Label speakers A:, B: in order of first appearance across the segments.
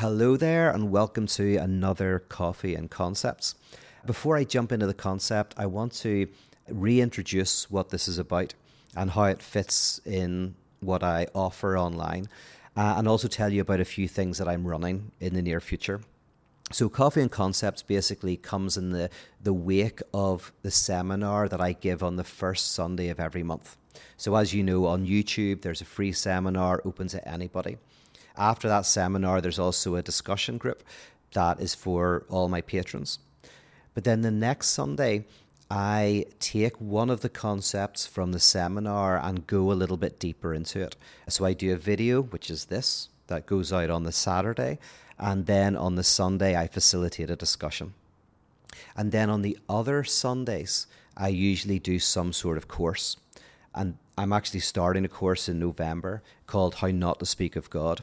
A: Hello there, and welcome to another Coffee and Concepts. Before I jump into the concept, I want to reintroduce what this is about and how it fits in what I offer online, uh, and also tell you about a few things that I'm running in the near future. So, Coffee and Concepts basically comes in the, the wake of the seminar that I give on the first Sunday of every month. So, as you know, on YouTube, there's a free seminar open to anybody. After that seminar, there's also a discussion group that is for all my patrons. But then the next Sunday, I take one of the concepts from the seminar and go a little bit deeper into it. So I do a video, which is this, that goes out on the Saturday. And then on the Sunday, I facilitate a discussion. And then on the other Sundays, I usually do some sort of course. And I'm actually starting a course in November called How Not to Speak of God,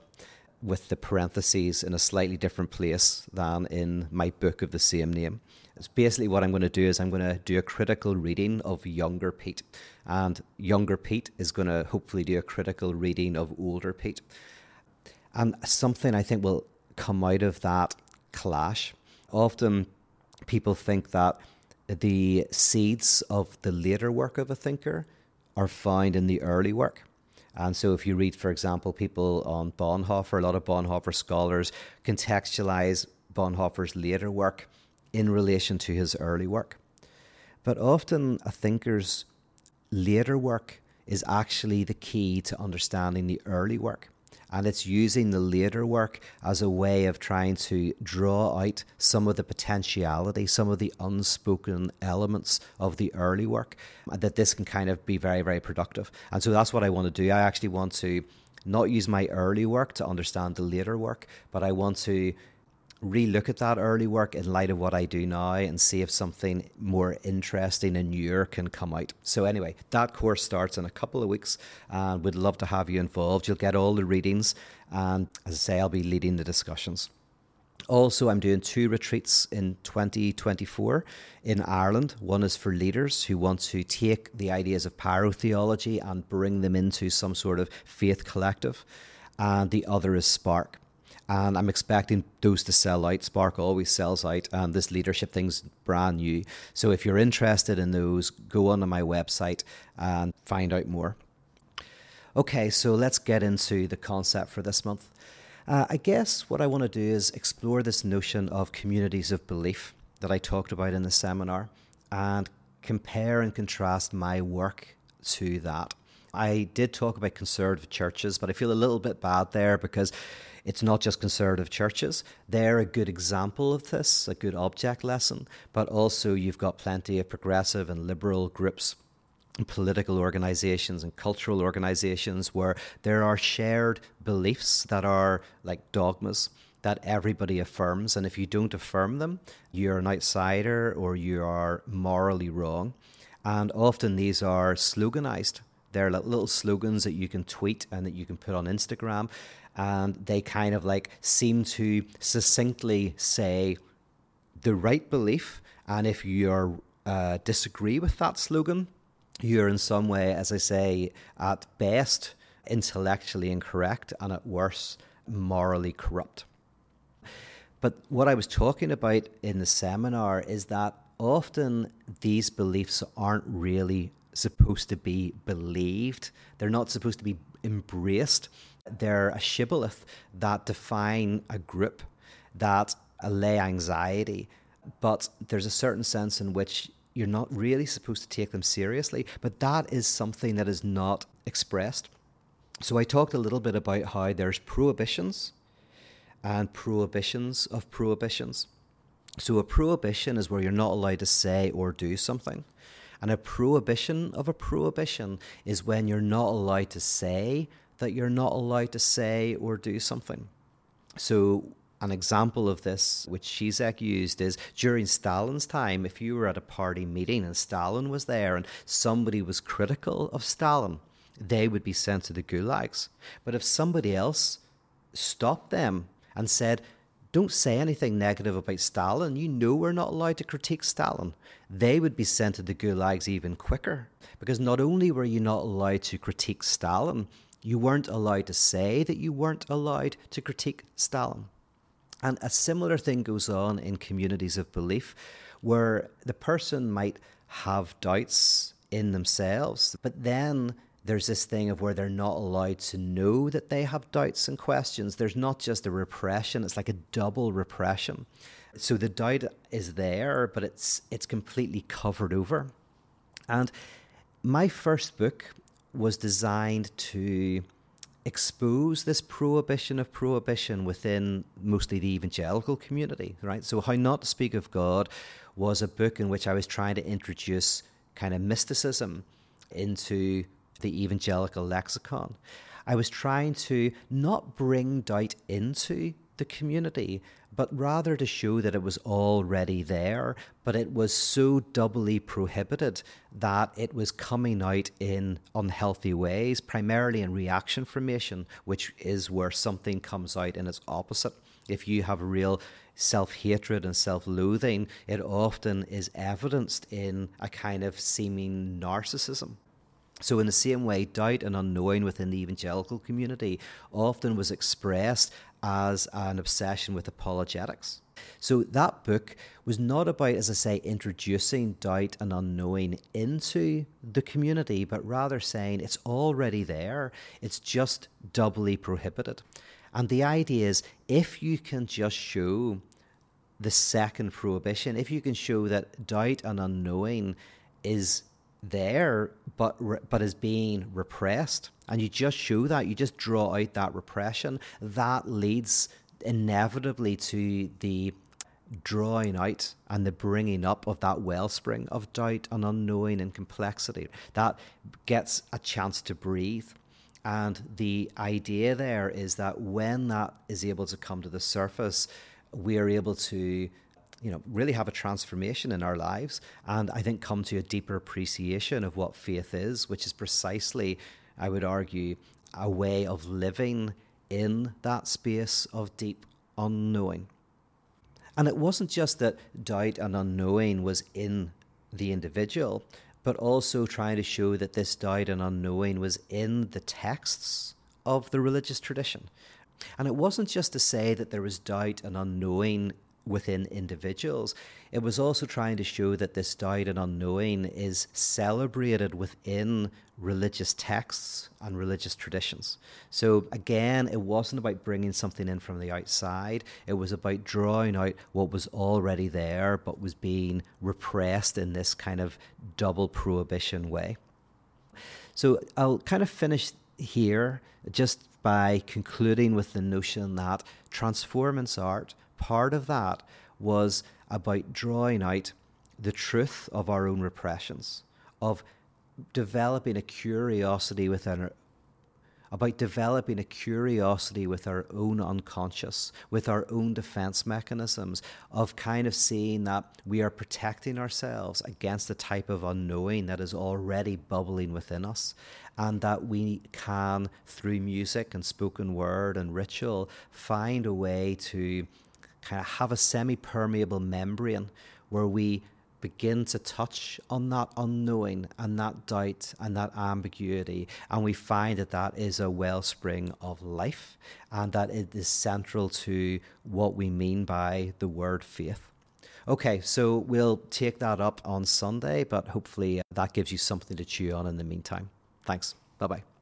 A: with the parentheses in a slightly different place than in my book of the same name. It's basically what I'm going to do is I'm going to do a critical reading of younger Pete, and younger Pete is going to hopefully do a critical reading of older Pete. And something I think will come out of that clash. Often people think that the seeds of the later work of a thinker are found in the early work. And so, if you read, for example, people on Bonhoeffer, a lot of Bonhoeffer scholars contextualize Bonhoeffer's later work in relation to his early work. But often, a thinker's later work is actually the key to understanding the early work and it's using the later work as a way of trying to draw out some of the potentiality, some of the unspoken elements of the early work, that this can kind of be very, very productive. And so that's what I want to do. I actually want to not use my early work to understand the later work, but I want to relook at that early work in light of what I do now and see if something more interesting and newer can come out. So, anyway, that course starts in a couple of weeks and we'd love to have you involved. You'll get all the readings, and as I say, I'll be leading the discussions. Also, I'm doing two retreats in 2024 in Ireland. One is for leaders who want to take the ideas of pyrotheology and bring them into some sort of faith collective, and the other is Spark and I'm expecting those to sell out. Spark always sells out, and this leadership thing's brand new. So if you're interested in those, go onto my website and find out more. Okay, so let's get into the concept for this month. Uh, I guess what I want to do is explore this notion of communities of belief that I talked about in the seminar and compare and contrast my work to that. I did talk about conservative churches, but I feel a little bit bad there because it's not just conservative churches. They're a good example of this, a good object lesson, but also you've got plenty of progressive and liberal groups political organizations and cultural organizations where there are shared beliefs that are like dogmas that everybody affirms. And if you don't affirm them, you're an outsider or you are morally wrong. And often these are sloganized. They're like little slogans that you can tweet and that you can put on Instagram and they kind of like seem to succinctly say the right belief. And if you uh, disagree with that slogan, you're in some way, as I say, at best intellectually incorrect and at worst morally corrupt. But what I was talking about in the seminar is that often these beliefs aren't really supposed to be believed, they're not supposed to be embraced. They're a shibboleth that define a group, that allay anxiety, but there's a certain sense in which you're not really supposed to take them seriously. But that is something that is not expressed. So I talked a little bit about how there's prohibitions and prohibitions of prohibitions. So a prohibition is where you're not allowed to say or do something. And a prohibition of a prohibition is when you're not allowed to say that you're not allowed to say or do something. So, an example of this, which Zizek used, is during Stalin's time, if you were at a party meeting and Stalin was there and somebody was critical of Stalin, they would be sent to the gulags. But if somebody else stopped them and said, don't say anything negative about Stalin. You know we're not allowed to critique Stalin. They would be sent to the gulags even quicker. Because not only were you not allowed to critique Stalin, you weren't allowed to say that you weren't allowed to critique Stalin. And a similar thing goes on in communities of belief where the person might have doubts in themselves, but then there's this thing of where they're not allowed to know that they have doubts and questions. There's not just a repression, it's like a double repression. So the doubt is there, but it's it's completely covered over. And my first book was designed to expose this prohibition of prohibition within mostly the evangelical community, right? So, How Not to Speak of God was a book in which I was trying to introduce kind of mysticism into the evangelical lexicon. I was trying to not bring doubt into the community, but rather to show that it was already there, but it was so doubly prohibited that it was coming out in unhealthy ways, primarily in reaction formation, which is where something comes out in its opposite. If you have real self hatred and self loathing, it often is evidenced in a kind of seeming narcissism. So, in the same way, doubt and unknowing within the evangelical community often was expressed as an obsession with apologetics. So, that book was not about, as I say, introducing doubt and unknowing into the community, but rather saying it's already there, it's just doubly prohibited. And the idea is if you can just show the second prohibition, if you can show that doubt and unknowing is there but but is being repressed. And you just show that you just draw out that repression. That leads inevitably to the drawing out and the bringing up of that wellspring of doubt and unknowing and complexity that gets a chance to breathe. And the idea there is that when that is able to come to the surface we are able to you know, really have a transformation in our lives and I think come to a deeper appreciation of what faith is, which is precisely, I would argue, a way of living in that space of deep unknowing. And it wasn't just that doubt and unknowing was in the individual, but also trying to show that this doubt and unknowing was in the texts of the religious tradition. And it wasn't just to say that there was doubt and unknowing within individuals. It was also trying to show that this doubt and unknowing is celebrated within religious texts and religious traditions. So, again, it wasn't about bringing something in from the outside, it was about drawing out what was already there but was being repressed in this kind of double prohibition way. So, I'll kind of finish here just by concluding with the notion that transformance art part of that was about drawing out the truth of our own repressions, of developing a curiosity within our, about developing a curiosity with our own unconscious, with our own defense mechanisms, of kind of seeing that we are protecting ourselves against the type of unknowing that is already bubbling within us, and that we can, through music and spoken word and ritual, find a way to kind of have a semi permeable membrane where we begin to touch on that unknowing and that doubt and that ambiguity. And we find that that is a wellspring of life and that it is central to what we mean by the word faith. Okay, so we'll take that up on Sunday, but hopefully uh, that gives you something to chew on in the meantime. Thanks. Bye bye.